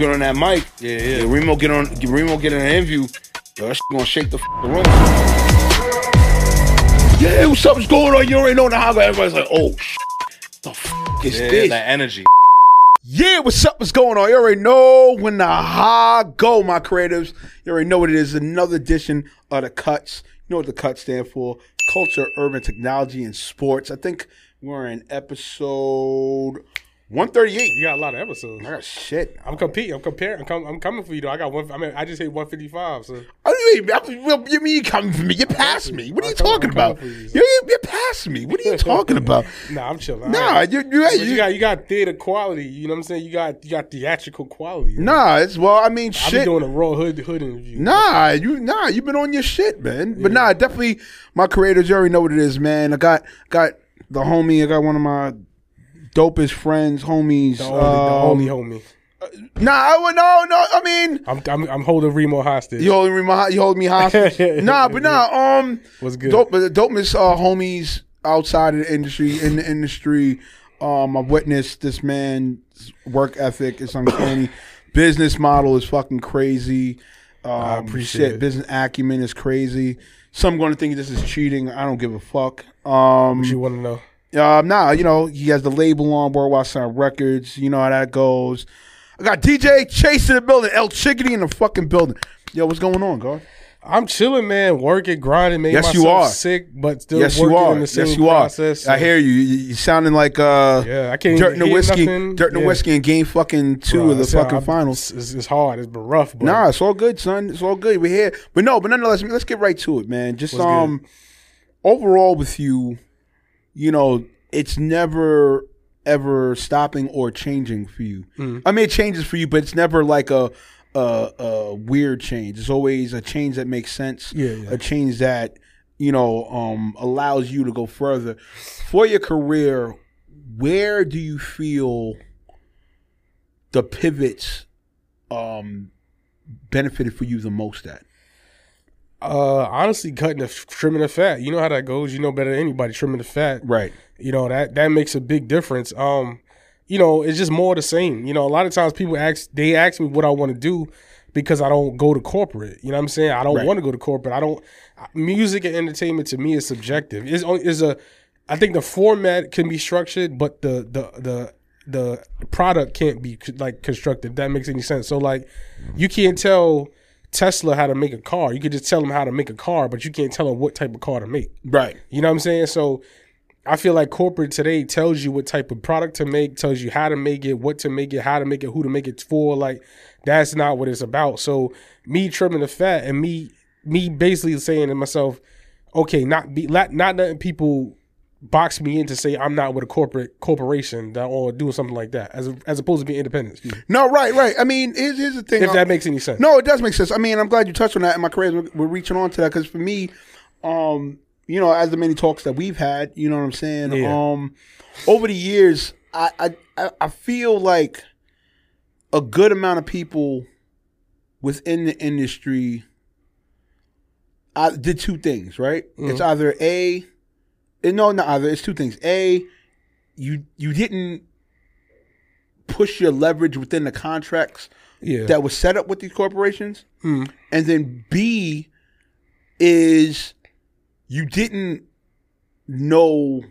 Get on that mic. Yeah, yeah. Reemo get on. Reemo get in an interview. Yo, that shit gonna shake the, f- the room. Yeah, what's up? What's going on? You already know the how. Everybody's like, oh, sh- the f- is Yeah, this? that energy. Yeah, what's up? What's going on? You already know when the ha go, my creatives. You already know what it is. Another edition of the cuts. You know what the cuts stand for? Culture, urban technology, and sports. I think we're in episode 138. You got a lot of episodes. I got shit. I'm competing. I'm comparing. I'm, com- I'm coming for you though. I got one. I mean, I just hit 155. So oh, I mean, I- well, you mean you coming for me? You're past me. What are you I'm talking coming about? you, You're, you're, you're past me. What are you talking about? nah, I'm chilling. Nah, right. you, you, you, you got you got theater quality. You know what I'm saying? You got you got theatrical quality. nah. It's well, I mean, shit. I be shit. doing a raw hood hood interview. Nah, you nah, You've been on your shit, man. But nah, definitely my creators, you already know what it is, man. I got got the homie, I got one of my dopest friends, homies. the only, um, the only homie. Nah, I would no, no. I mean, I'm, I'm I'm holding Reemo hostage. you hold me, you hold me hostage. nah, but nah. Um, What's good? dope, dopest uh, homies outside of the industry, in the industry. Um, I've witnessed this man's work ethic is uncanny. Business model is fucking crazy. Um, appreciate shit, it. Business acumen is crazy. Some going to think this is cheating. I don't give a fuck. Um, What you want to know? Um, nah, you know, he has the label on Worldwide Sound Records. You know how that goes. I got DJ Chase in the building, El Chickadee in the fucking building. Yo, what's going on, God? I'm chilling, man. Working, grinding, making Yes, myself you are. sick, but still Yes, working you are. in the same Yes, you process. are. I hear you. You, you sounding like uh, Yeah, I can't Dirt and the whiskey, nothing. Dirt and the Yeah. whiskey, and game fucking two Bro, of the fucking I'm- finals. It's, it's hard. It's been rough, but Nah, it's all good, son. It's all good. We're here, but no, but nonetheless, let's get right to it, man. Just What's good? um, overall with you, you know, it's never ever stopping or changing for you. Mm-hmm. I mean, it changes for you, but it's never like a a, a weird change. It's always a change that makes sense. Yeah, yeah. a change that you know um allows you to go further for your career. Where do you feel the pivots um benefited for you the most at? Uh, honestly, cutting the trimming the fat. You know how that goes. You know better than anybody. Trimming the fat. Right. You know that that makes a big difference. Um, you know, it's just more the same. You know, a lot of times people ask they ask me what I want to do because I don't go to corporate. You know what I'm saying? I don't Right. want to go to corporate. I don't. Music and entertainment to me is subjective. Is is a. I think the format can be structured, but the the the the product can't be like constructed. That makes any sense. So like, you can't tell Tesla how to make a car. You could just tell them how to make a car, but you can't tell them what type of car to make. Right. You know what I'm saying? So I feel like corporate today tells you what type of product to make, tells you how to make it, what to make it, how to make it, who to make it for. Like that's not what it's about. So me trimming the fat and me me basically saying to myself, okay, not be not, not letting people box me in to say I'm not with a corporate corporation that or doing something like that, as as opposed to being independent. Me. No, right, right. I mean, here's, here's the thing. If uh, that makes any sense. No, it does make sense. I mean, I'm glad you touched on that. In my career, we're, we're reaching on to that because for me, um, you know, as the many talks that we've had, you know what I'm saying. Yeah. Um, over the years, I, I I I feel like a good amount of people within the industry I did two things. Right? It's either a eh, no, not. It's two things. A you you didn't push your leverage within the contracts Yeah. that was set up with these corporations. Hmm. And then B is you didn't know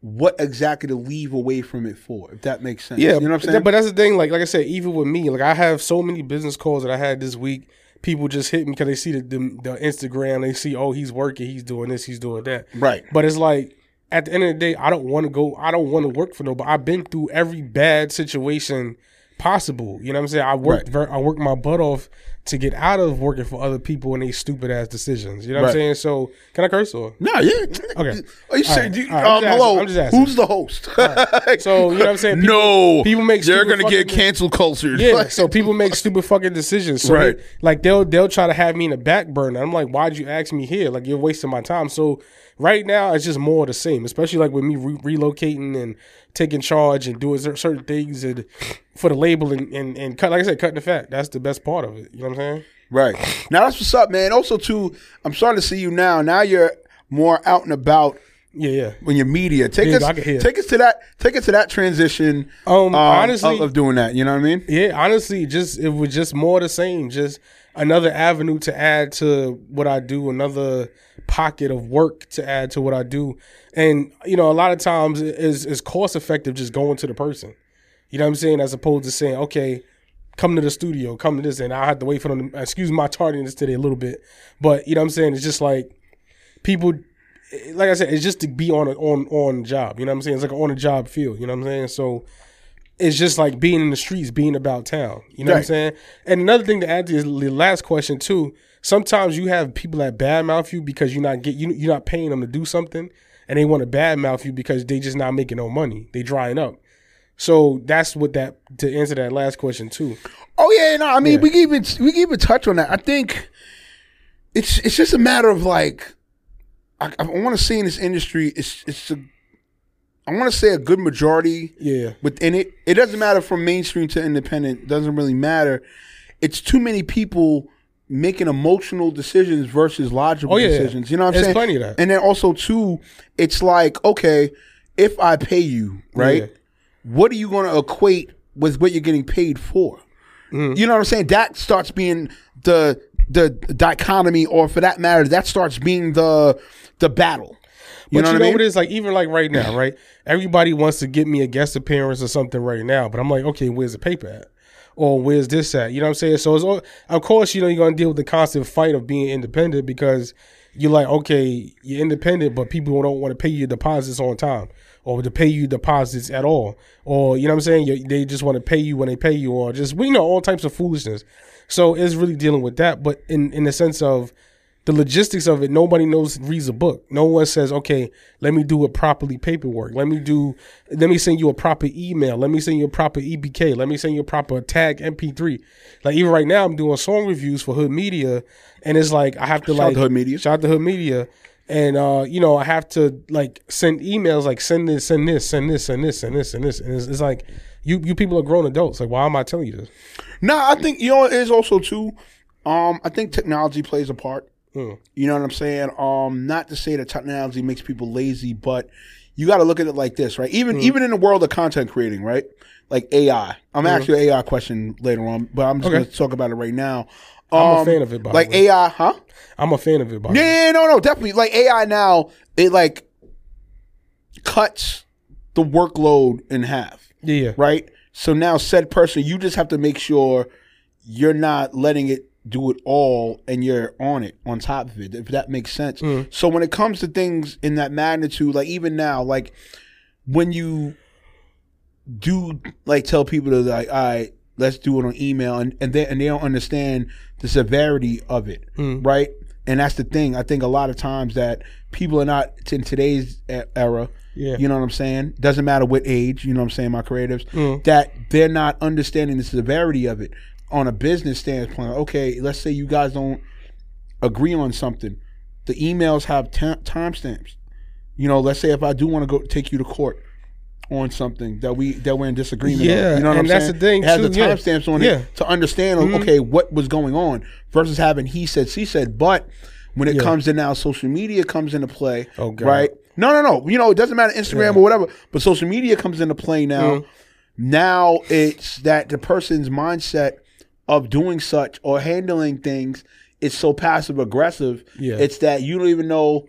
what exactly to leave away from it for, if that makes sense. Yeah, You know what I'm saying? But that's the thing. Like, like I said, even with me, like I have so many business calls that I had this week. People just hit me because they see the, the the Instagram. They see, oh, he's working, he's doing this, he's doing that. right. But it's like at the end of the day, I don't want to go. I don't want to work for nobody. I've been through every bad situation possible. You know what I'm saying? I worked. Right. Ver- I worked my butt off to get out of working for other people and these stupid ass decisions. You know what Right. I'm saying? So can I curse or? No, yeah. Okay. Are you All saying, right. you- All right. I'm um, hello. I'm just asking. who's the host? So you know what I'm saying? People- no. people make They're going to get fucking- cancel cultured. Yeah, so people make stupid fucking decisions. So Right. they- like they'll they'll try to have me in the back burner. I'm like, why'd you ask me here? Like you're wasting my time. So right now it's just more of the same, especially like with me re- relocating and taking charge and doing certain things and for the label and, and and cut like I said, cutting the fat. That's the best part of it. You know what I'm saying? Right. Now that's what's up, man. Also, too, I'm starting to see you now. Now you're more out and about Yeah, yeah. when you're media. Take Yeah, us, I can hear. take us to that, take us to that transition. Um, honestly- of, of doing that, you know what I mean? Yeah, honestly, just it was just more the same. Just another avenue to add to what I do, another pocket of work to add to what I do. And you know, a lot of times is is cost effective just going to the person. You know what I'm saying? As opposed to saying, okay, come to the studio, come to this, and I have to wait for them. To, excuse my tardiness today a little bit, but you know what I'm saying? It's just like people. Like I said, it's just to be on a, on on job. You know what I'm saying? It's like an on a job feel. You know what I'm saying? So it's just like being in the streets, being about town. You know what I'm saying? And another thing to add to the last question too. Sometimes you have people that badmouth you because you're not get you you're not paying them to do something, and they want to badmouth you because they just not making no money. They drying up. So that's what that to answer that last question too. Oh yeah, no, I mean we can even we can even touch on that. I think it's it's just a matter of like I, I want to say in this industry, it's it's a I want to say a good majority Yeah. within it. It doesn't matter from mainstream to independent. Doesn't really matter. It's too many people making emotional decisions versus logical Oh, yeah. decisions. You know what I'm There's saying? plenty of that. And then also too, it's like okay, if I pay you right, Yeah. what are you going to equate with what you're getting paid for? Mm-hmm. You know what I'm saying? That starts being the the dichotomy, or for that matter, that starts being the the battle. You But know you what know I mean? what it is like even like right now, right? Everybody wants to get me a guest appearance or something right now, but I'm like, okay, where's the paper at? Or where's this at? You know what I'm saying? So it's all, of course, you know, you're gonna deal with the constant fight of being independent because you're like, okay, you're independent, but people don't want to pay you deposits on time or to pay you deposits at all. Or you know what I'm saying? You, they just want to pay you when they pay you, or just we know all types of foolishness. So it's really dealing with that, but in in the sense of the logistics of it, nobody knows reads a book. No one says, okay, let me do it properly paperwork. Let me do let me send you a proper email. Let me send you a proper EPK. Let me send you a proper tag MP3. Like even right now I'm doing song reviews for Hood Media and it's like I have to Shout like to Hood Media. Shout out to Hood Media. And uh, you know, I have to like send emails like send this, send this, send this, send this, send this, and this. And it's, it's like you you people are grown adults. Like why am I telling you this? No, I think you know it is also too. Um, I think technology plays a part. Hmm. You know what I'm saying? Um, not to say that technology makes people lazy, but you got to look at it like this, right? Even Hmm. even in the world of content creating, right? Like AI. I'm actually an AI question later on, but I'm just. Okay. going to talk about it right now. I'm a Um, fan of it, by the Like way. AI, huh? I'm a fan of it. By the. Yeah, yeah, no, no, definitely. Like AI now, it like cuts the workload in half Yeah, yeah. right? So now, said person, you just have to make sure you're not letting it do it all and you're on it, on top of it, if that makes sense. Mm. So when it comes to things in that magnitude, like even now, like when you do like tell people to like, all right, let's do it on email, and and they and they don't understand the severity of it, Mm. right? And that's the thing. I think a lot of times that people are not in today's era. Yeah. You know what I'm saying? Doesn't matter what age, you know what I'm saying, my creatives, Mm. that they're not understanding the severity of it on a business standpoint. Okay, let's say you guys don't agree on something. The emails have ta- timestamps. You know, let's say if I do want to go take you to court on something that we that we're in disagreement Yeah, on. You know what and I'm that's saying? the thing, It has too, the yeah. timestamps on Yeah. it to understand okay what was going on versus having he said she said. But when it Yeah. comes to now social media comes into play, Oh, God. right? No, no, no. You know, it doesn't matter Instagram or whatever, but social media comes into play now. Mm. Now it's that the person's mindset of doing such or handling things is so passive aggressive. Yeah. It's that you don't even know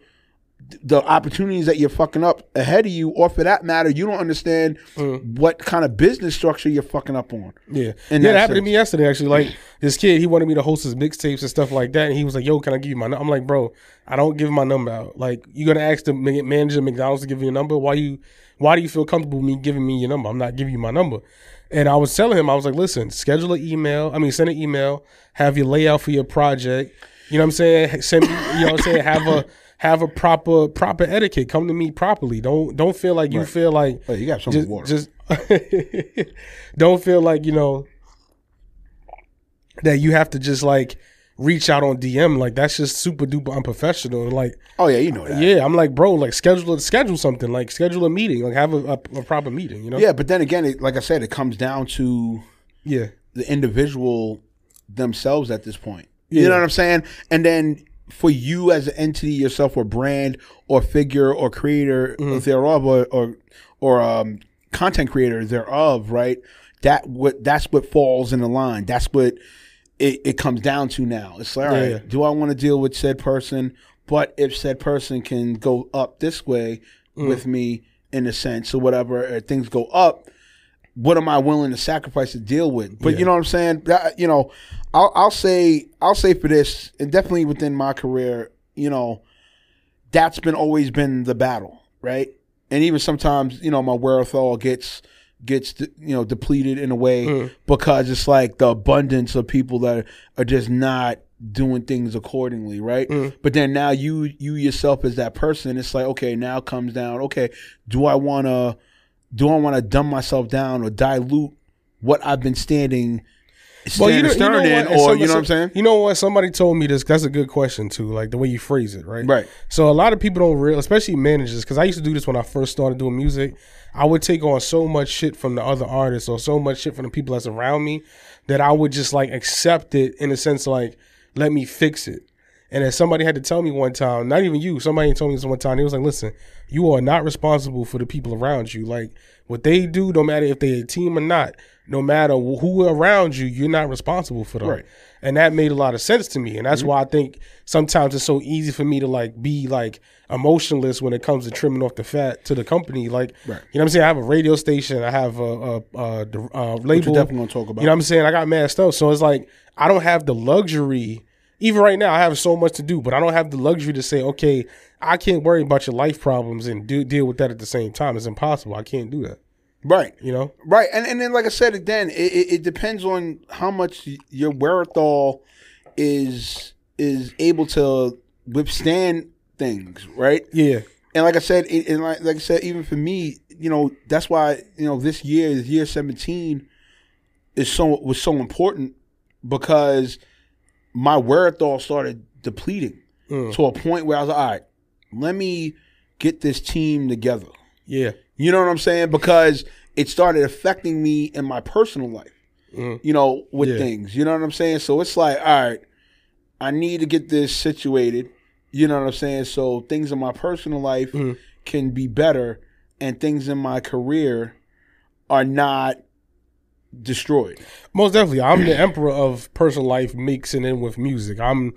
the opportunities that you're fucking up ahead of you, or for that matter, you don't understand mm. what kind of business structure you're fucking up on. Yeah, In yeah, that that happened to me yesterday. Actually, like this kid, he wanted me to host his mixtapes and stuff like that, and he was like, "Yo, can I give you my?" number? I'm like, "Bro, I don't give my number out. Like, you're gonna ask the manager of McDonald's to give you a number? Why you? Why do you feel comfortable with me giving me your number? I'm not giving you my number." And I was telling him, I was like, "Listen, schedule an email. I mean, send an email. Have your layout for your project. You know what I'm saying? Send me. You know what I'm saying? Have a." Have a proper proper etiquette. Come to me properly. Don't don't feel like you feel like Oh, you got some just, water. just don't feel like you know that you have to just like reach out on DM like that's just super duper unprofessional. Like, oh yeah, you know that. yeah, I'm like, bro, like schedule schedule something, like schedule a meeting, like have a, a, a proper meeting. You know? Yeah, but then again, it, like I said, it comes down to yeah, the individual themselves at this point. Yeah. You know what I'm saying? And then for you as an entity yourself or brand or figure or creator thereof or or, or um, content creator thereof, right? That what that's what falls in the line. That's what it, it comes down to now. It's like, all right, Yeah. do I want to deal with said person? But if said person can go up this way Mm. with me in a sense or whatever, or things go up, what am I willing to sacrifice to deal with? But Yeah. you know what I'm saying? That, you know, I'll, I'll say I'll say for this, and definitely within my career, you know, that's been always been the battle, right? And even sometimes, you know, my wherewithal gets gets you know depleted in a way Mm. because it's like the abundance of people that are just not doing things accordingly, right? Mm. But then now you you yourself as that person, it's like okay, now comes down. Okay, do I want to do I want to dumb myself down or dilute what I've been standing standing stern in, And or some- you know what I'm saying? You know what? Somebody told me this. That's a good question too. Like the way you phrase it, right? Right. So a lot of people don't real, especially managers, because I used to do this when I first started doing music. I would take on so much shit from the other artists or so much shit from the people that's around me that I would just like accept it in a sense like let me fix it. And then somebody had to tell me one time, not even you, somebody told me this one time. He was like, "Listen, you are not responsible for the people around you. Like what they do, no matter if they're a team or not, no matter who around you, you're not responsible for them." Right. And that made a lot of sense to me, and that's mm-hmm. why I think sometimes it's so easy for me to like be like emotionless when it comes to trimming off the fat to the company. Like, Right. you know what I'm saying? I have a radio station, I have a, a, a, a uh, label. definitely gonna talk about. You know what I'm saying? I got mad stuff. So it's like I don't have the luxury. Even right now, I have so much to do, but I don't have the luxury to say, okay, I can't worry about your life problems and do, deal with that at the same time. It's impossible. I can't do that. right. You know? Right, and and then like I said again, it, it, it depends on how much your wherewithal is is able to withstand things, right? Yeah. And like I said, it, and like, like I said, even for me, you know, that's why you know this year, this year seventeen, is so was so important because my wherewithal started depleting Mm. to a point where I was like, all right, let me get this team together. Yeah. You know what I'm saying? Because it started affecting me in my personal life, Mhm. you know, with Yeah. things. You know what I'm saying? So it's like, all right, I need to get this situated. You know what I'm saying? So things in my personal life Mhm. can be better and things in my career are not destroyed. Most definitely. I'm the emperor of personal life mixing in with music. I'm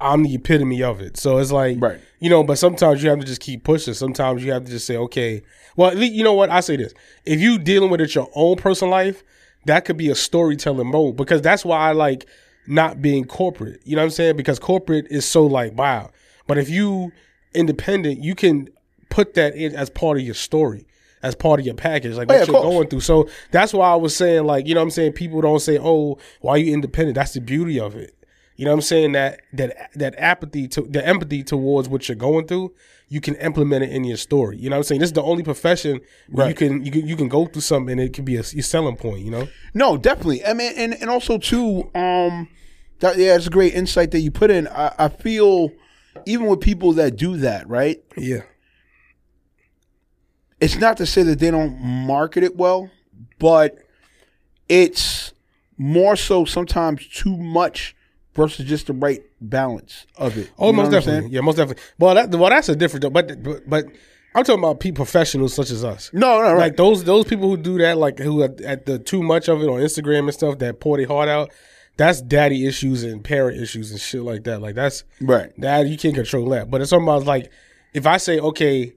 I'm the epitome of it. So it's like Right. you know, but sometimes you have to just keep pushing. Sometimes you have to just say, okay, well, least, you know what? I say this: if you dealing with it your own personal life, that could be a storytelling mode because that's why I like not being corporate. You know what I'm saying? Because corporate is so like wow, but if you independent, you can put that in as part of your story. As part of your package, like Oh, what yeah, you're going through. So that's why I was saying, like, you know what I'm saying? People don't say, Oh, why are you independent? That's the beauty of it. You know what I'm saying? That that that apathy to the empathy towards what you're going through, you can implement it in your story. You know what I'm saying? This is the only profession where you can you can you can go through something and it can be a your selling point. You know? No, definitely. I mean, and, and also too, um, that, yeah, it's a great insight that you put in. I, I feel even with people that do that, right? Yeah. It's not to say that they don't market it well, but it's more so sometimes too much versus just the right balance of it. Oh, You know most definitely. Yeah, most definitely. Well, that well that's a different. But but but I'm talking about people professionals such as us. No, no, right. Like those those people who do that, like who are at the too much of it on Instagram and stuff, that pour their heart out. That's daddy issues and parent issues and shit like that. Like that's right. that you can't control that. But it's something about like if I say okay,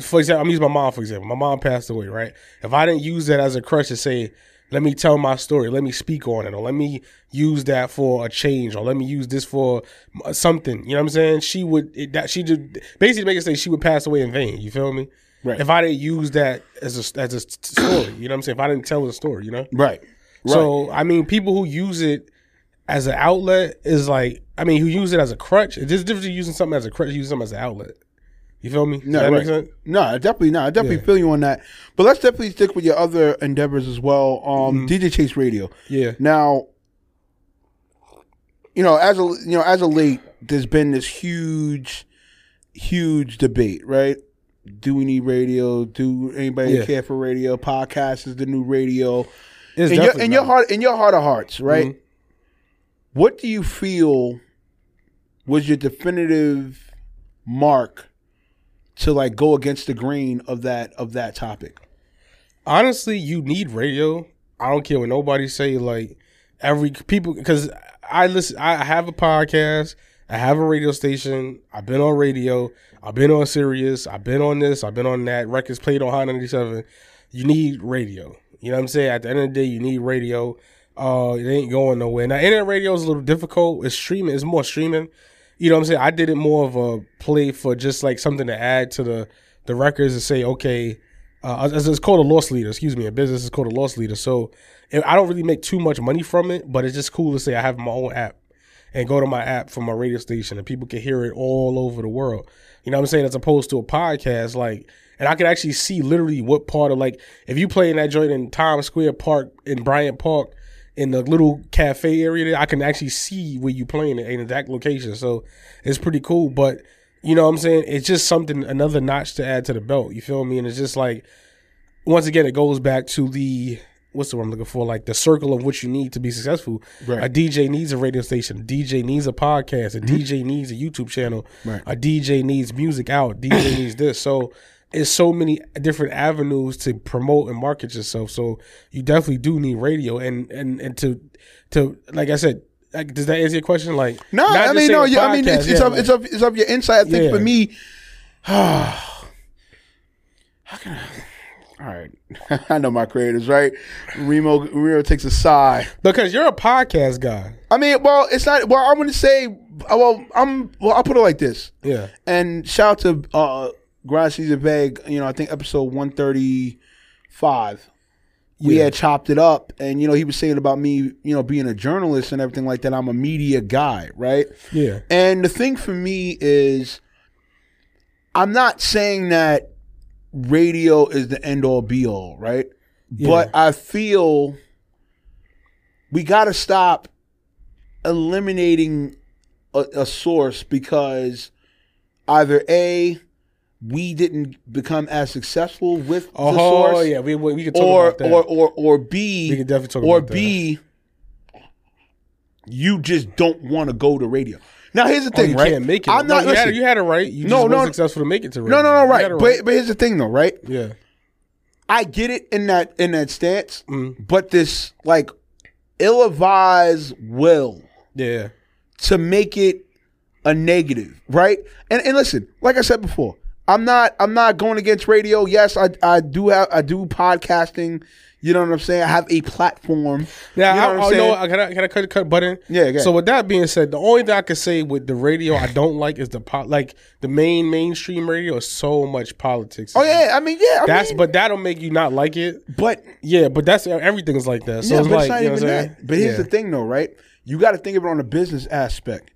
for example, I'm using my mom for example. My mom passed away, right? If I didn't use that as a crutch to say, let me tell my story, let me speak on it, or let me use that for a change, or let me use this for uh, something. You know what I'm saying? She would it, that she just basically to make it say she would pass away in vain. You feel me? Right. If I didn't use that as a as a story, you know what I'm saying? If I didn't tell the story, you know. Right. Right. So I mean, people who use it as an outlet is like, I mean, who use it as a crutch. There's a difference between using something as a crutch, using something as an outlet. You feel me? Does No, right. No, I definitely not. I definitely Yeah. feel you on that. But let's definitely stick with your other endeavors as well. Um, DJ Chase Radio. Yeah. Now, you know, as a you know, as a late, there's been this huge, huge debate, right? Do we need radio? Do anybody Yeah. care for radio? Podcast is the new radio. It's in your in your heart in your heart of hearts, right? Mhm. What do you feel was your definitive mark to like go against the grain of that of that topic? honestly, you need radio. I don't care what nobody say. Like every people, because I listen. I have a podcast. I have a radio station. I've been on radio. I've been on Sirius. I've been on this. I've been on that. Records played on Hot 97. You need radio. You know what I'm saying? At the end of the day, you need radio. Uh, it ain't going nowhere. Now, internet radio is a little difficult. It's streaming. It's more streaming. You know what I'm saying? I did it more of a play for just like something to add to the the records and say, okay, uh, it's called a loss leader. Excuse me, a business is called a loss leader. So I don't really make too much money from it, but it's just cool to say I have my own app and go to my app from my radio station and people can hear it all over the world. You know what I'm saying? As opposed to a podcast, like, and I can actually see literally what part of like if you play in that joint in Times Square Park in Bryant Park in the little cafe area there, I can actually see where you playing it in that location. So it's pretty cool. But you know what I'm saying? It's just something another notch to add to the belt. You feel me? And it's just like once again, it goes back to the what's the word I'm looking for? Like the circle of what you need to be successful. Right. A DJ needs a radio station. A DJ needs a podcast. A mm-hmm. DJ needs a YouTube channel. Right. A DJ needs music out. DJ needs this. So it's so many different avenues to promote and market yourself. So you definitely do need radio and and and to to like I said. Like, does that answer your question? Like, No, I mean, no, yeah, I mean, it's, it's yeah, up, like- it's up, it's up your insight. I think Yeah. for me, how can I? All right, I know my creators, right? Reemo, Reemo takes a sigh. because you're a podcast guy. I mean, well, it's not. Well, I'm going to say, well, I'm. Well, I'll put it like this. Yeah. And shout out to uh, Grind Season Bag. You know, I think episode 135. We Yeah. had chopped it up, and you know, he was saying about me, you know, being a journalist and everything like that. I'm a media guy, right? Yeah. And the thing for me is, I'm not saying that radio is the end all be all, right? But I feel we got to stop eliminating a, a source because either A, we didn't become as successful with the Oh source, yeah, we we, we can talk or, about that. or or or B, we can definitely talk or about that. B, you just don't want to go to radio. Now here's the Oh, thing, you right? can't make it. I'm No, not. you, had, you had it right. You No, just no, successful to make it to radio. no, no, no, right. it But but here's the thing, though, right? yeah, I get it in that in that stance, Mm. but this like ill-advised will yeah, to make it a negative, right? And and listen, like I said before, I'm not I'm not going against radio. Yes, I I do have I do podcasting. You know what I'm saying? I have a platform. Now, you know I, what I'm oh, I saying? know. I- uh, Can I, can I cut cut button? Yeah, So with that being said, the only thing I can say with the radio I don't like is the pot. Like the main mainstream radio is so much politics. oh yeah, I mean yeah, I that's mean, but that'll make you not like it. but Yeah, but that's everything's like that. So yeah, it's but like it's you know. But here's Yeah. the thing, though, right? You got to think of it on the business aspect.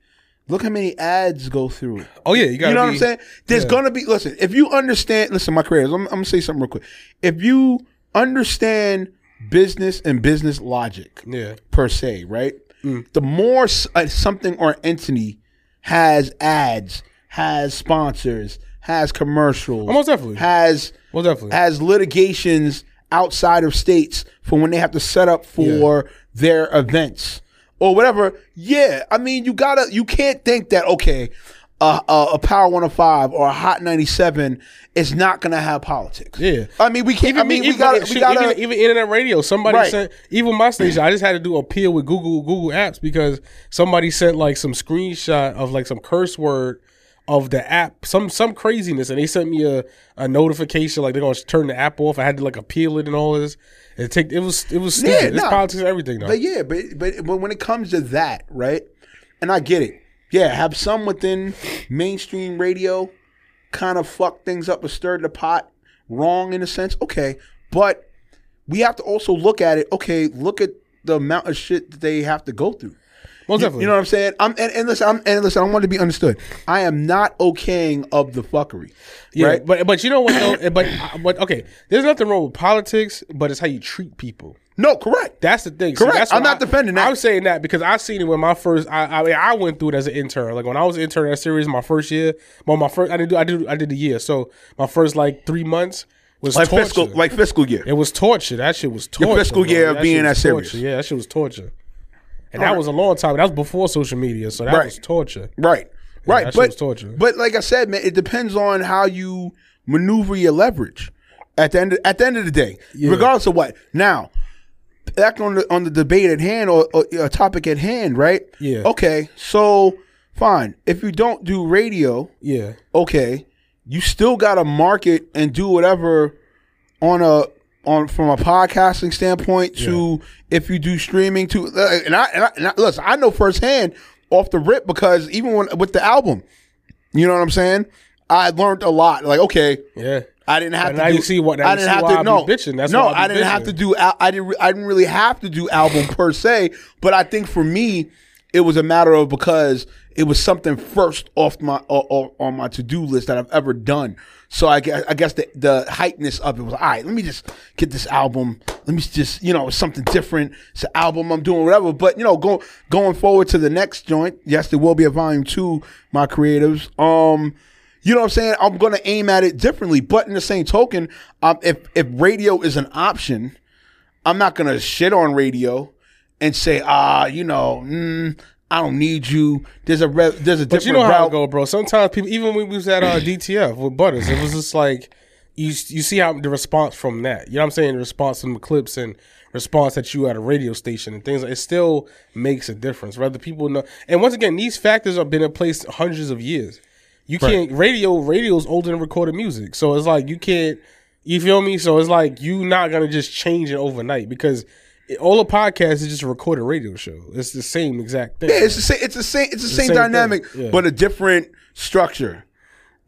Look how many ads go through. Oh yeah, you got. You know what I'm saying? There's yeah. gonna be listen. If you understand, listen, my creators, I'm, I'm gonna say something real quick. If you understand business and business logic Yeah, per se, right? Mm. The more uh, something or entity has ads, has sponsors, has commercials, almost definitely. has Most definitely. has litigations outside of states for when they have to set up for their events or whatever. Yeah, I mean, you gotta, you can't think that okay, uh, uh, a Power 105 or a Hot 97 is not gonna have politics. Yeah. I mean, we can't. I mean, we even, gotta, we gotta. even, even internet radio. Somebody Right. sent even my station. I just had to do a appeal with Google Google Apps because somebody sent like some screenshot of like some curse word of the app, some some craziness, and they sent me a, a notification like they're gonna turn the app off. I had to like appeal it and all this. It take it was it was stupid. Yeah, it's nah. politics and everything though. But yeah, but, but but when it comes to that, right? And I get it. Yeah, have some within mainstream radio kind of fuck things up or stir the pot wrong in a sense. Okay, but we have to also look at it. Okay, look at the amount of shit that they have to go through. Most You, definitely. you know what I'm saying? I'm and, and listen, I'm and listen, I want to be understood. I am not okaying of the fuckery. yeah, right? but but you know what though? but but okay, there's nothing wrong with politics, but it's how you treat people. No, correct. That's the thing. Correct. that's I'm not I- defending that. I'm saying that because I seen it when my first. I, I mean, I went through it as an intern. Like when I was an intern at Sirius, my first year. Well, my first. I didn't do. I did. I did the year. So my first like three months was Like torture. fiscal like fiscal year. it was torture. That shit was torture. fiscal bro. year of That being shit at Sirius. torture. Yeah, that shit was torture. And that was a long time. That was before social media, so that Right. was torture. Right. Right, that shit but was torture. but like I said, man, it depends on how you maneuver your leverage. At the end, of, at the end of the day, regardless of what. Now, back on the on the debate at hand or, or a topic at hand, right? Yeah. Okay, so fine. If you don't do radio, yeah, okay, you still got to market and do whatever on a on from a podcasting standpoint to if you do streaming to uh, and I, and I, and I listen, I know firsthand off the rip because even when with the album, you know what I'm saying, I learned a lot. Like okay, yeah. I didn't have And to. now do, you see what- I didn't have to. No, bitching. That's no, I didn't have to do. I didn't. I didn't really have to do album per se. But I think for me, it was a matter of because it was something first off my or, on my to do list that I've ever done. So I guess I guess the the hypeness of it was all right. Let me just get this album. Let me just you know something different. It's an album I'm doing whatever. But you know go, going forward to the next joint. Yes, there will be a volume two. My creatives. Um. You know what I'm saying? I'm going to aim at it differently. But in the same token, um, if if radio is an option, I'm not going to shit on radio and say, ah, you know, mm, I don't need you. There's a re- there's a different But you know how route. it go, bro. Sometimes people, even when we was at uh, DTF with Butters, it was just like you you see how the response from that. You know what I'm saying? The response from the clips and response that you at a radio station and things. It still makes a difference. Whether people know, and once again, these factors have been in place hundreds of years. You can't radio. Radio's older than recorded music, so it's like you can't. You feel me? So it's like you not gonna just change it overnight because. All a podcast is just a recorded radio show. It's the same exact thing. Yeah, it's the same. It's the same. It's the same, same dynamic, yeah. but a different structure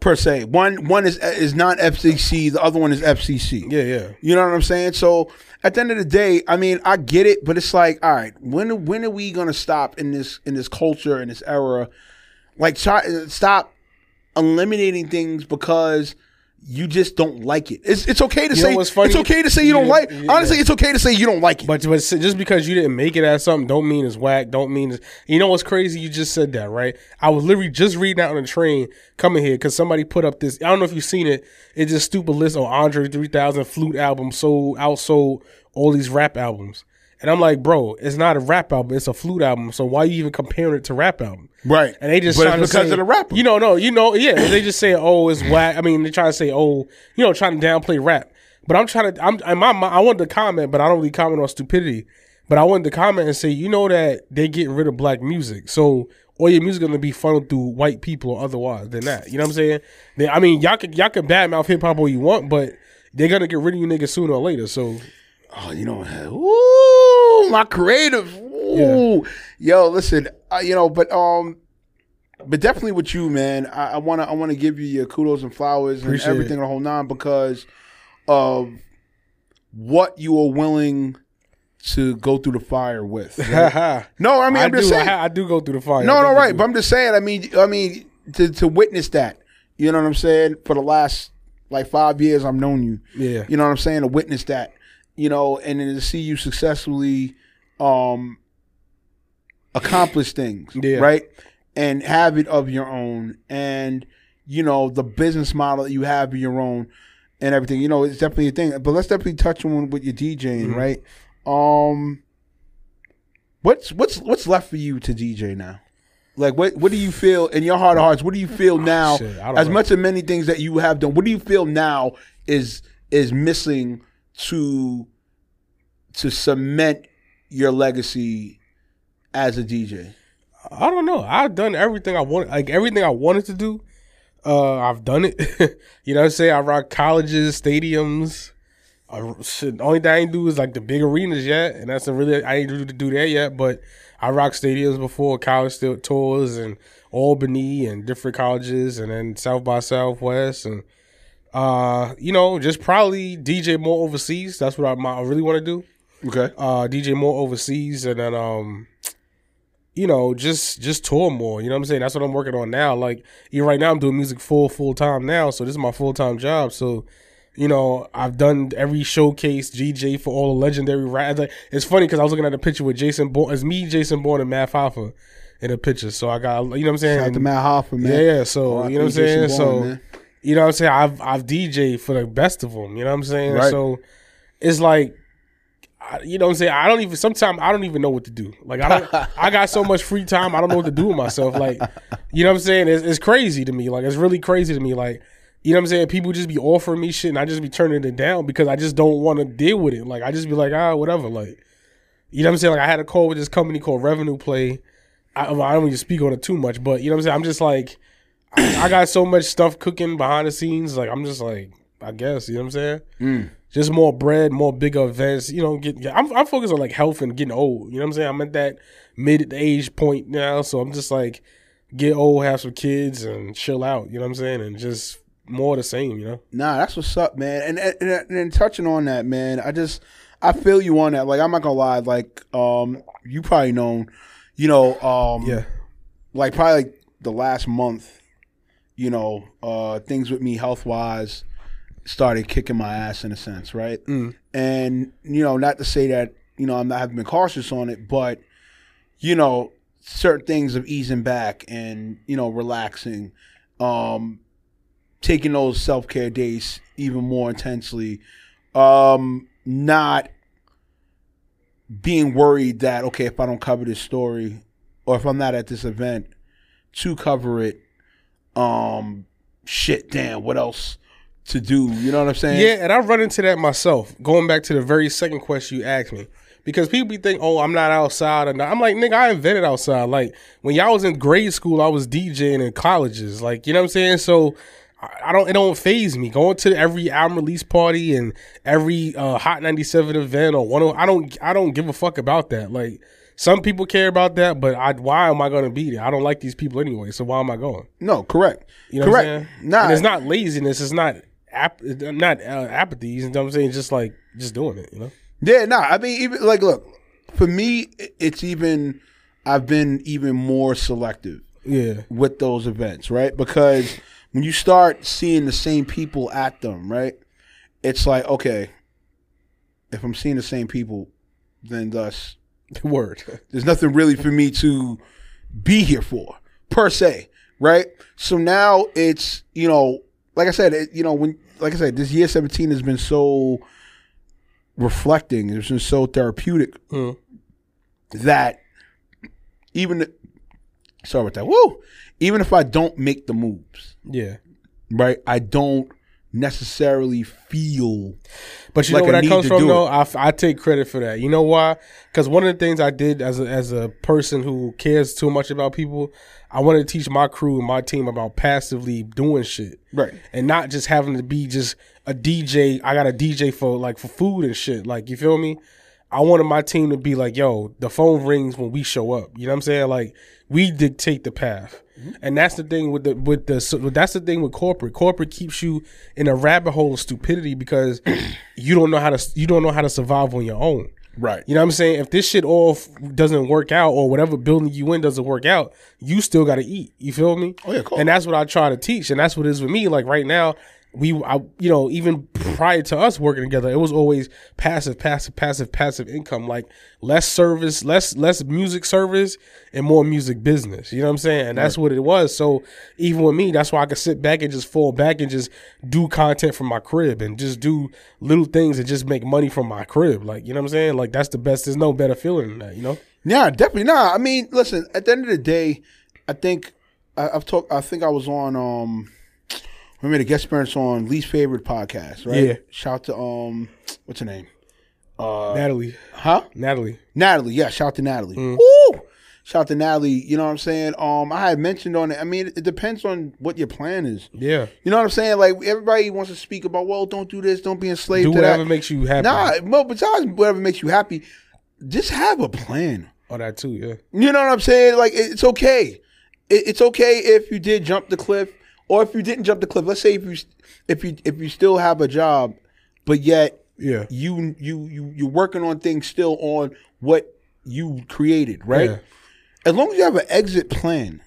per se. One one is is not FCC. The other one is FCC. yeah, yeah. You know what I'm saying? So at the end of the day, I mean, I get it, but it's like, all right, when when are we gonna stop in this in this culture in this era? Like, try, stop eliminating things because you just don't like it. It's it's okay to You say funny? it's okay to say you don't like. Honestly, it's okay to say you don't like it. But, but just because you didn't make it as something, don't mean it's whack. Don't mean it's. You know what's crazy? You just said that, right? I was literally just reading out on the train coming here because somebody put up this. I don't know if you've seen it. It's just stupid list on Andre 3000 flute album sold outsold all these rap albums. And I'm like, bro, it's not a rap album. It's a flute album. So why are you even comparing it to rap album? Right. And they just But trying it's to because say, of the rapper. You know, no, you know, yeah. They just say, oh, it's whack. I mean, they try to say, oh, you know, trying to downplay rap. But I'm trying to, I'm, in my, I wanted to comment, but I don't really comment on stupidity. But I wanted to comment and say, you know that they getting rid of black music, so all your music gonna be funneled through white people or otherwise than that. You know what I'm saying? They, I mean, y'all could y'all could badmouth hip hop all you want, but they're gonna get rid of you niggas sooner or later. So Oh, you know, ooh, my creative. Ooh, yo, listen, uh, you know, but um, but definitely with you, man. I, I wanna, I wanna give you your kudos and flowers and Appreciate everything the whole nine because of what you are willing to go through the fire with. right? no, I mean, I I'm just saying. I, I do go through the fire. no, no, right. But I'm just saying. I mean, I mean, to to witness that, you know what I'm saying? For the last like five years, I've known you. Yeah. You know what I'm saying? To witness that, you know, and then to see you successfully um accomplish things, Yeah. right? And have it of your own, and you know the business model that you have of your own, and everything. You know, it's definitely a thing. But let's definitely touch on with your DJing, Mm-hmm. right? Um, what's what's what's left for you to DJ now? Like what what do you feel in your heart of hearts? What do you feel now? Oh, shit, as know. much as many things that you have done, what do you feel now is is missing to to cement your legacy as a DJ? I don't know. I've done everything I want, like everything I wanted to do. Uh, I've done it. you know what I'm saying? I rock colleges, stadiums. I, only thing I ain't do is like the big arenas yet, and that's a really I ain't do to do that yet. But I rock stadiums before college tours and Albany and different colleges, and then South by Southwest, and uh, you know, just probably DJ more overseas. That's what I, my- I really want to do Okay. uh DJ more overseas and then um you know just just tour more you know what I'm saying that's what I'm working on now like yeah, right now I'm doing music full full time now so this is my full time job so you know I've done every showcase GJ for all the legendary rap like, it's funny because I was looking at a picture with Jason Bourne it's me Jason Bourne and Matt Hoffa in a picture so I got you know what I'm saying Shout out to Matt Hoffa, man. yeah yeah so R.I.P. you know what I'm saying Bourne, so man. You know what I'm saying I've I've DJ for the best of them you know what I'm saying Right. so it's like you know what I'm saying? I don't even sometimes I don't even know what to do. Like I don't I got so much free time, I don't know what to do with myself. Like, you know what I'm saying? It's, it's crazy to me. Like it's really crazy to me. Like, you know what I'm saying? People just be offering me shit and I just be turning it down because I just don't want to deal with it. Like I just be like, ah, whatever. Like, you know what I'm saying? Like I had a call with this company called Revenue Play. I, I don't even speak on it too much, but you know what I'm saying? I'm just like I, I got so much stuff cooking behind the scenes. Like I'm just like, I guess, you know what I'm saying? just more bread, more bigger events. You know, get, I'm, I'm focused on like health and getting old. You know what I'm saying? I'm at that mid age point now, so I'm just like get old, have some kids, and chill out. You know what I'm saying? And just more of the same. You know? Nah, that's what's up, man. And and, and, and touching on that, man, I just I feel you on that. Like I'm not gonna lie, like um, you probably known, you know, um, Yeah. like probably like the last month, you know, uh, things with me health wise started kicking my ass in a sense, right? Mm. And you know, not to say that you know I'm not have been cautious on it, but you know, certain things of easing back and you know relaxing, um, taking those self care days even more intensely, um, not being worried that okay if I don't cover this story or if I'm not at this event to cover it, um, shit, damn, what else to do? You know what I'm saying? Yeah, and I run into that myself. Going back to the very second question you asked me, because people be think, "Oh, I'm not outside," and I'm like, "Nigga, I invented outside." Like when y'all was in grade school, I was DJing in colleges. Like you know what I'm saying? So I don't. It don't phase me going to every album release party and every uh, Hot 97 event or one. I don't. I don't give a fuck about that. Like some people care about that, but I, why am I going to be there? I don't like these people anyway. So why am I going? No, correct. You know correct. what I'm saying? Nah, And it's not laziness. It's not ap- not uh, apathy. You know what I'm saying? Just like just doing it. You know? Yeah, nah. I mean, even like, look, for me, it's even. I've been even more selective Yeah. with those events, right? Because when you start seeing the same people at them, right? It's like, okay, if I'm seeing the same people, then thus Word. there's nothing really for me to be here for per se, right? So now it's you know, like I said, it, you know, when like I said, this year 17 has been so reflecting. It's been so therapeutic Mm. that even sorry about that. Woo! Even if I don't make the moves, Yeah. right? I don't necessarily feel But you Like know where that comes from, though. I, I take credit for that. You know why? Because one of the things I did as a, as a person who cares too much about people, I wanted to teach my crew and my team about passively doing shit, right. and not just having to be just a DJ. I got a DJ for like for food and shit. Like you feel me? I wanted my team to be like, yo, the phone rings when we show up. You know what I'm saying? Like we dictate the path. Mm-hmm. And that's the thing with the with the so that's the thing with corporate. Corporate keeps you in a rabbit hole of stupidity because you don't know how to you don't know how to survive on your own. Right. You know what I'm saying? If this shit all f- doesn't work out or whatever building you in doesn't work out, you still got to eat. You feel me? Oh, yeah, cool. And that's what I try to teach, and that's what it is with me. Like right now, we, I, you know, even prior to us working together, it was always passive, passive, passive, passive income. Like less service, less less music service, and more music business. You know what I'm saying? And that's what it was. So even with me, that's why I could sit back and just fall back and just do content from my crib and just do little things and just make money from my crib. Like you know what I'm saying? Like that's the best. There's no better feeling than that. You know? Yeah, definitely. Nah, I mean, listen. At the end of the day, I think I, I've talked. I think I was on. um We made a guest appearance on least favorite podcast, right? Yeah. Shout to um, what's her name? Uh, Natalie, huh? Natalie. Natalie. Yeah, shout to Natalie. Mm. Woo! Shout to Natalie. You know what I'm saying? Um, I had mentioned on it. I mean, it depends on what your plan is. Yeah. You know what I'm saying? Like everybody wants to speak about, well, don't do this, don't be enslaved Do to whatever that. makes you happy. Nah, well, besides whatever makes you happy, just have a plan. Oh, that too. Yeah. You know what I'm saying? Like it's okay. It's okay if you did jump the cliff, or if you didn't jump the cliff. Let's say if you if you if you still have a job, but yet Yeah. you you you you're working on things still on what you created, right? Yeah. As long as you have an exit plan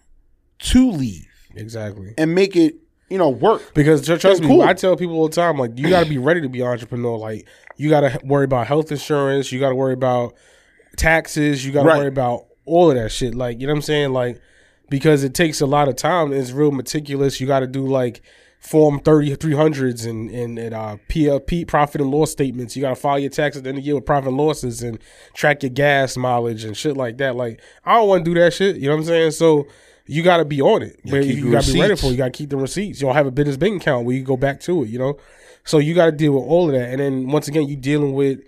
to leave Exactly. and make it, you know, work. Because tr- trust me, cool. I tell people all the time, like you got to be ready to be an entrepreneur. Like you got to worry about health insurance, you got to worry about taxes, you got to Right. worry about all of that shit. Like you know what I'm saying? Like because it takes a lot of time. It's real meticulous. You got to do like Form 30, 300s and, and, and uh, PLP, profit and loss statements. You got to file your taxes at the end of the year with profit and losses and track your gas mileage and shit like that. Like, I don't want to do that shit. You know what I'm saying? So, you got to be on it. But you got to be ready for it. You got to keep the receipts. You don't have a business bank account where you go back to it, you know? So, you got to deal with all of that. And then, once again, you're dealing with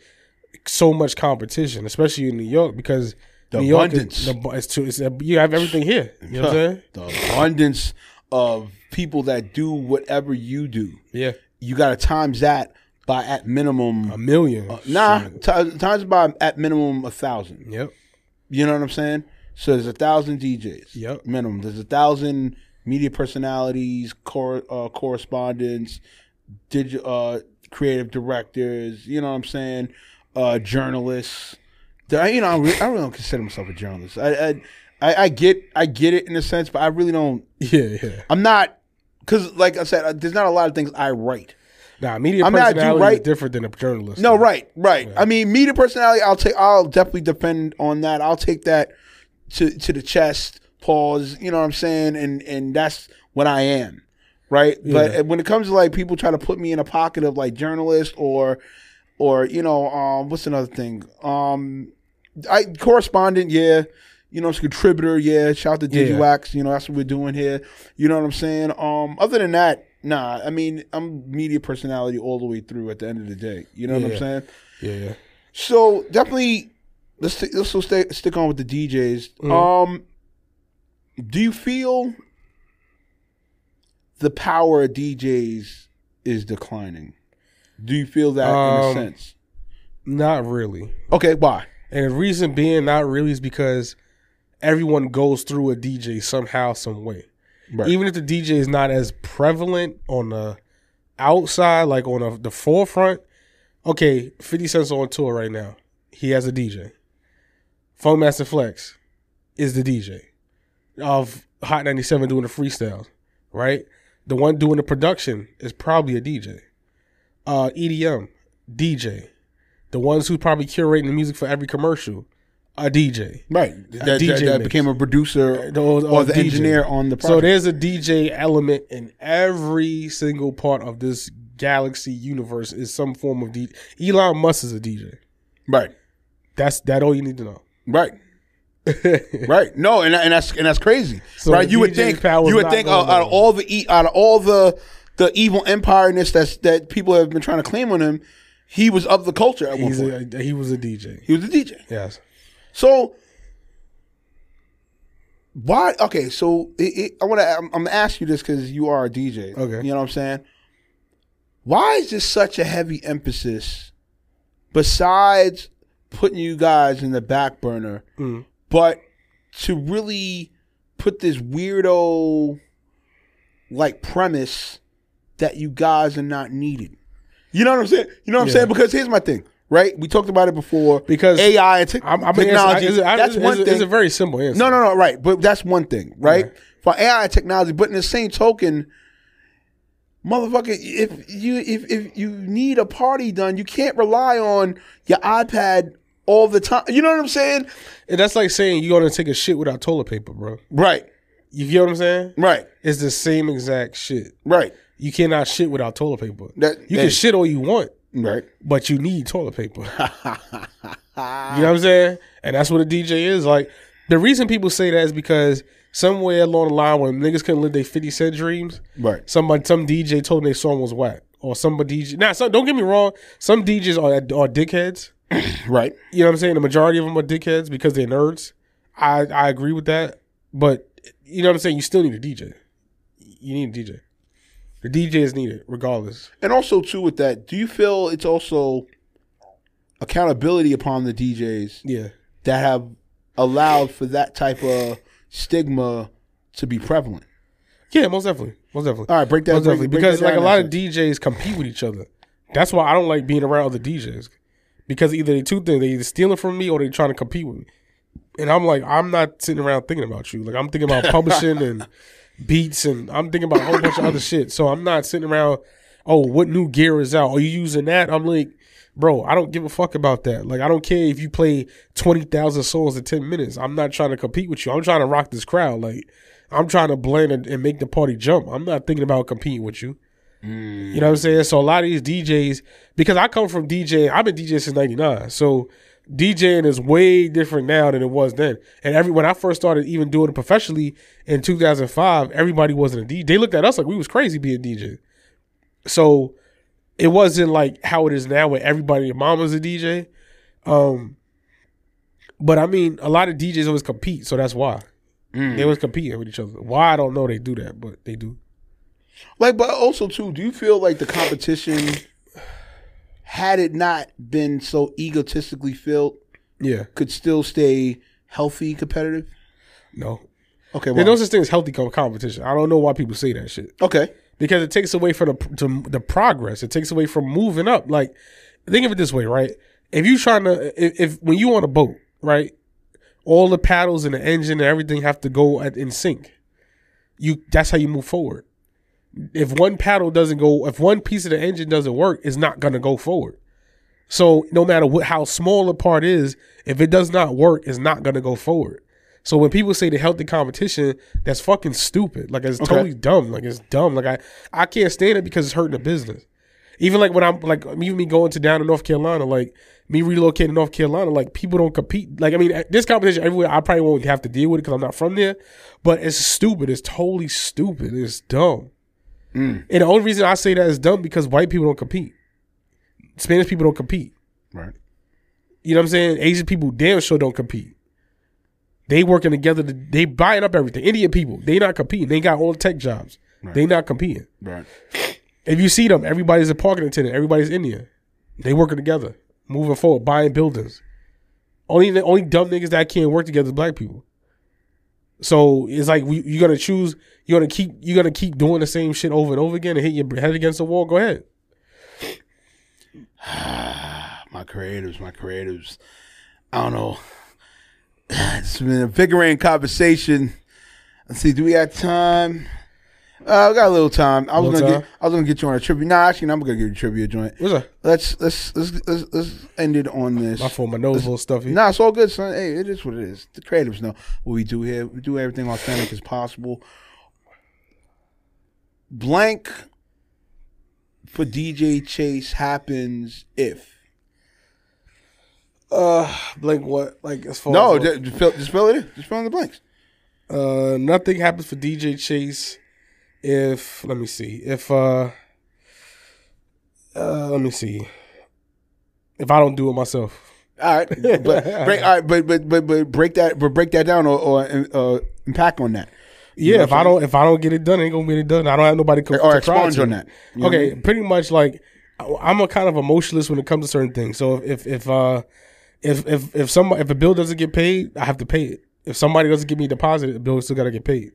so much competition, especially in New York, because The New York abundance. is, the, it's too, it's, you have everything here. You know what I'm saying? the abundance of people that do whatever you do. Yeah. You got to times that by at minimum. A million. nah, t- times by at minimum a thousand. Yep. You know what I'm saying? So there's a thousand DJs. Yep. Minimum. There's a thousand media personalities, cor- uh, correspondents, digi- uh, creative directors. You know what I'm saying? Uh, journalists. The- You know, I really, I really don't consider myself a journalist. I, I, I, I get, I get it in a sense, but I really don't. Yeah, yeah. I'm not, because like I said, uh, there's not a lot of things I write. Nah, media I'm personality right- is different than a journalist. No, right, right. I mean, media personality. I'll take. I'll definitely defend on that. I'll take that to to the chest. Pause. You know what I'm saying? And and that's what I am, right? Yeah. But when it comes to like people try to put me in a pocket of like journalist or or you know um what's another thing um I correspondent yeah. You know, it's a contributor, yeah. Shout out to Yeah. DigiWax, you know, that's what we're doing here. You know what I'm saying? Um, other than that, nah, I mean, I'm media personality all the way through at the end of the day. You know what I'm saying? Yeah, yeah. So definitely, let's st- let's stay, stick on with the DJs. Mhm. Um, do you feel the power of DJs is declining? Do you feel that in a Um, sense? Not really. Okay, why? And the reason being not really is because everyone goes through a DJ somehow, some way. Right. Even if the DJ is not as prevalent on the outside, like on the, the forefront. Okay, 50 Cent's on tour right now. He has a DJ. Funkmaster Flex is the DJ of Hot 97 doing the freestyles, right? The one doing the production is probably a DJ. Uh, EDM, DJ. The ones who probably curating the music for every commercial, a DJ. Right. That, that- DJ that mix. became a producer Or- or, the DJ. engineer on the So there's a DJ element in every single part of this galaxy universe is some form of DJ. Elon Musk is a DJ. right. That's that all you need to know. Right. right. No, and and that's and that's crazy. So right. You would think you would think going uh, out of all the out of all the the evil empireness that's that people have been trying to claim on him, he was of the culture at one point. a, he was a DJ. he was a DJ. Yes. So why? Okay, so it, it, I want to. I'm, I'm gonna ask you this because you are a DJ. Okay. you know what I'm saying. Why is this such a heavy emphasis? Besides putting you guys in the back burner, Mm. but to really put this weirdo like premise that you guys are not needed. You know what I'm saying? You know what I'm Yeah. saying? Because here's my thing, right? We talked about it before. Because AI and te- I'm, I'm technology. It's, I- that's it's, one thing. it's a very simple answer. no, no, no. Right, but that's one thing, right? For AI and technology, but in the same token, motherfucker, if you if if you need a party done, you can't rely on your iPad all the time. You know what I'm saying? And that's like saying you're gonna take a shit without toilet paper, bro. Right, You get what I'm saying? right, It's the same exact shit. right. You cannot shit without toilet paper. That You that- can shit all you want, right. but you need toilet paper. You know what I'm saying? And that's what a DJ is. Like the reason people say that is because somewhere along the line when niggas couldn't live their 50 cent dreams, Right. somebody some DJ told them their song was whack. Or somebody DJ now some, don't get me wrong, some DJs are are dickheads. Right. You know what I'm saying? The majority of them are dickheads because they're nerds. I, I agree with that. But you know what I'm saying? You still need a DJ. You need a DJ. The DJ is needed regardless. And also too with that, do you feel it's also accountability upon the DJs Yeah. that have allowed for that type of stigma to be prevalent? Yeah, most definitely. Most definitely. All right, break that. Most break- definitely. break Because that like a lot of DJs compete with each other. That's why I don't like being around other DJs. Because either they two things, they either stealing from me or they trying to compete with me. And I'm like, I'm not sitting around thinking about you. Like I'm thinking about publishing and beats and I'm thinking about a whole bunch of other shit. So I'm not sitting around, oh, what new gear is out? Are you using that? I'm like, bro, I don't give a fuck about that. Like I don't care if you play twenty thousand songs in ten minutes. I'm not trying to compete with you. I'm trying to rock this crowd. Like I'm trying to blend and, and make the party jump. I'm not thinking about competing with you. You know what I'm saying? So a lot of these DJs, because I come from DJ, I've been DJing since '99, so DJing is way different now than it was then. And every when I first started even doing it professionally in 2005, everybody wasn't a DJ. They looked at us like we was crazy being DJ. So it wasn't like how it is now, where everybody, your mama's a DJ. Um, but I mean, a lot of DJs always compete, so that's why they always competing with each other. Why I don't know they do that, but they do. Like, but also too, do you feel like the competition, had it not been so egotistically filled, Yeah, could still stay healthy, competitive? no, Okay, there's well, no such thing as healthy competition. I don't know why people say that shit okay, because it takes away from the to, the progress. It takes away from moving up. Like, think of it this way, right? If you trying to, if, if when you on a boat, right, all the paddles and the engine and everything have to go at, in sync. You that's how you move forward. If one paddle doesn't go, if one piece of the engine doesn't work, it's not gonna go forward. So no matter what how small a part is, if it does not work, it's not gonna go forward. So when people say the healthy competition, that's fucking stupid. Like it's totally dumb. Like it's dumb. Like I I can't stand it because it's hurting the business. Even like when I'm like even me going to down to North Carolina, like me relocating to North Carolina, like people don't compete. Like I mean, this competition everywhere, I probably won't have to deal with it because I'm not from there. But it's stupid. It's totally stupid. It's dumb. Mm. And the only reason I say that is dumb because white people don't compete. Spanish people don't compete. right. You know what I'm saying? Asian people damn sure don't compete. They working together. To, they buying up everything. Indian people, they not competing. They got all the tech jobs. They not competing. Right. If you see them, everybody's a parking attendant. Everybody's Indian. They working together, moving forward, buying buildings. Only the only dumb niggas that can't work together is black people. So it's like we, you're gonna choose. You're gonna keep. You're gonna keep doing the same shit over and over again and hit your head against the wall. Go ahead. My creatives, my creatives. I don't know. It's been a vigorating conversation. Let's see. Do we have time? Uh, we got a little time. I was Little gonna time? get. I was gonna get you on a tribute. Nah, actually, I'm gonna give you a tribute joint. What's that? Let's let's let's let's, let's end it on this. My fault. My nose a little stuffy. Nah, it's all good, son. Hey, it is what it is. The creatives know what we do here. We do everything authentic as possible. Blank for DJ Chase happens if. Uh, blank what? Like as far No, as, just, just fill, just fill it in. Just fill in the blanks. uh, nothing happens for DJ Chase if let me see if uh, uh let me see if I don't do it myself. All right, but break, all right, but but but but break that, but break that down or, or uh, unpack on that. Yeah, if I don't if I don't get it done, it ain't gonna get it done. I don't have nobody co- Or to cry to. on that. You know what I okay, pretty much like I'm a kind of emotionalist when it comes to certain things. So if if uh if if if somebody if a bill doesn't get paid, I have to pay it. If somebody doesn't give me a deposit, the bill still gotta get paid.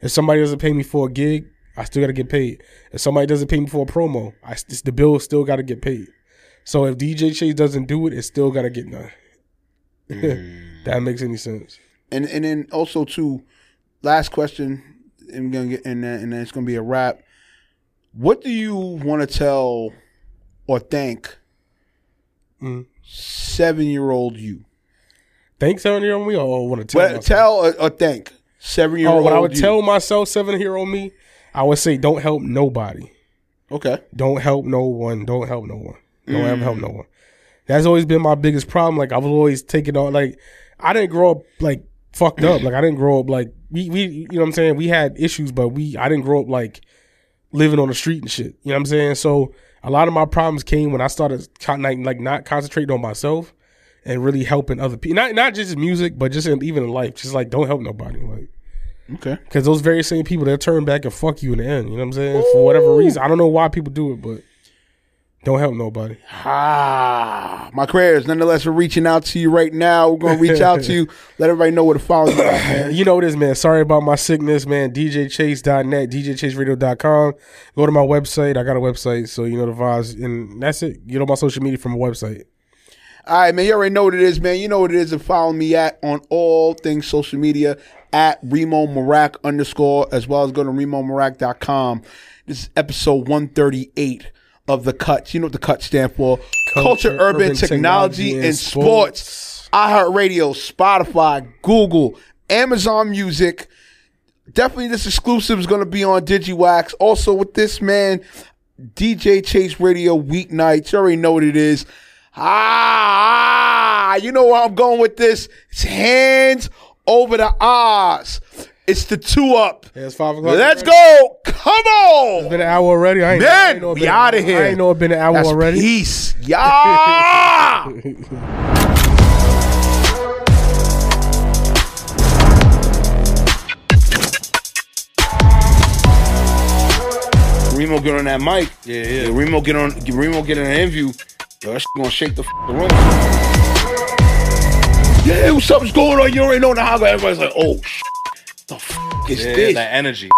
If somebody doesn't pay me for a gig, I still gotta get paid. If somebody doesn't pay me for a promo, I the bill still gotta get paid. So if DJ Chase doesn't do it, it still gotta get done. that makes any sense? and and then also too, last question. I'm gonna get and then, and then it's gonna be a wrap. What do you want to tell or thank Mm. seven year old you? Thanks, seven year old me, or want to tell? Well, tell or, or thank seven year old. Oh, what I would you. tell myself, seven year old me, I would say, don't help nobody. Okay. Don't help no one. Don't help no one. Don't ever help no one. That's always been my biggest problem. Like I was always taking on. Like I didn't grow up like fucked up. Like I didn't grow up like we we you know what I'm saying. We had issues, but we I didn't grow up like living on the street and shit. You know what I'm saying? So a lot of my problems came when I started con- like, like not concentrating on myself and really helping other people. Not not just in music, but just in, even in life. Just like don't help nobody. Like Okay. because those very same people they'll turn back and fuck you in the end. You know what I'm saying? For whatever reason, I don't know why people do it, but don't help nobody. Ah, my prayers. Nonetheless, we're reaching out to you right now. We're gonna reach out to you. Let everybody know where to follow you. You know this, man. Sorry about my sickness, man. DJChase.net, DJChaseRadio.com. Go to my website. I got a website, so you know the vibes. And that's it. Get on my social media from my website. All right, man. You already know what it is, man. You know what it is. And follow me at on all things social media at Reemo Meerak underscore, as well as go to ReemoMeerak.com. This is episode 138 of The Cuts. You know what The Cuts stand for? Culture, Urban, Technology, and Sports. iHeartRadio, Spotify, Google, Amazon Music. Definitely this exclusive is going to be on DigiWax. Also with this, man, DJ Chase Radio weeknights. You already know what it is. Ah, you know where I'm going with this. It's hands over the eyes. It's the two up. Yeah, it's five o'clock. Let's already. go. Come on. It's been an hour already. I ain't, I Man, ain't know it we been- outta here. I ain't know it's been an hour That's already. peace. Yeah. Reemo get on that mic. Yeah, yeah. Reemo get on. Reemo get on an interview. Yo, that shit gonna shake the, f- the room. Yeah, What's going on. You already know the how. Everybody's like, oh, sh- the f- is Yeah, this? that energy.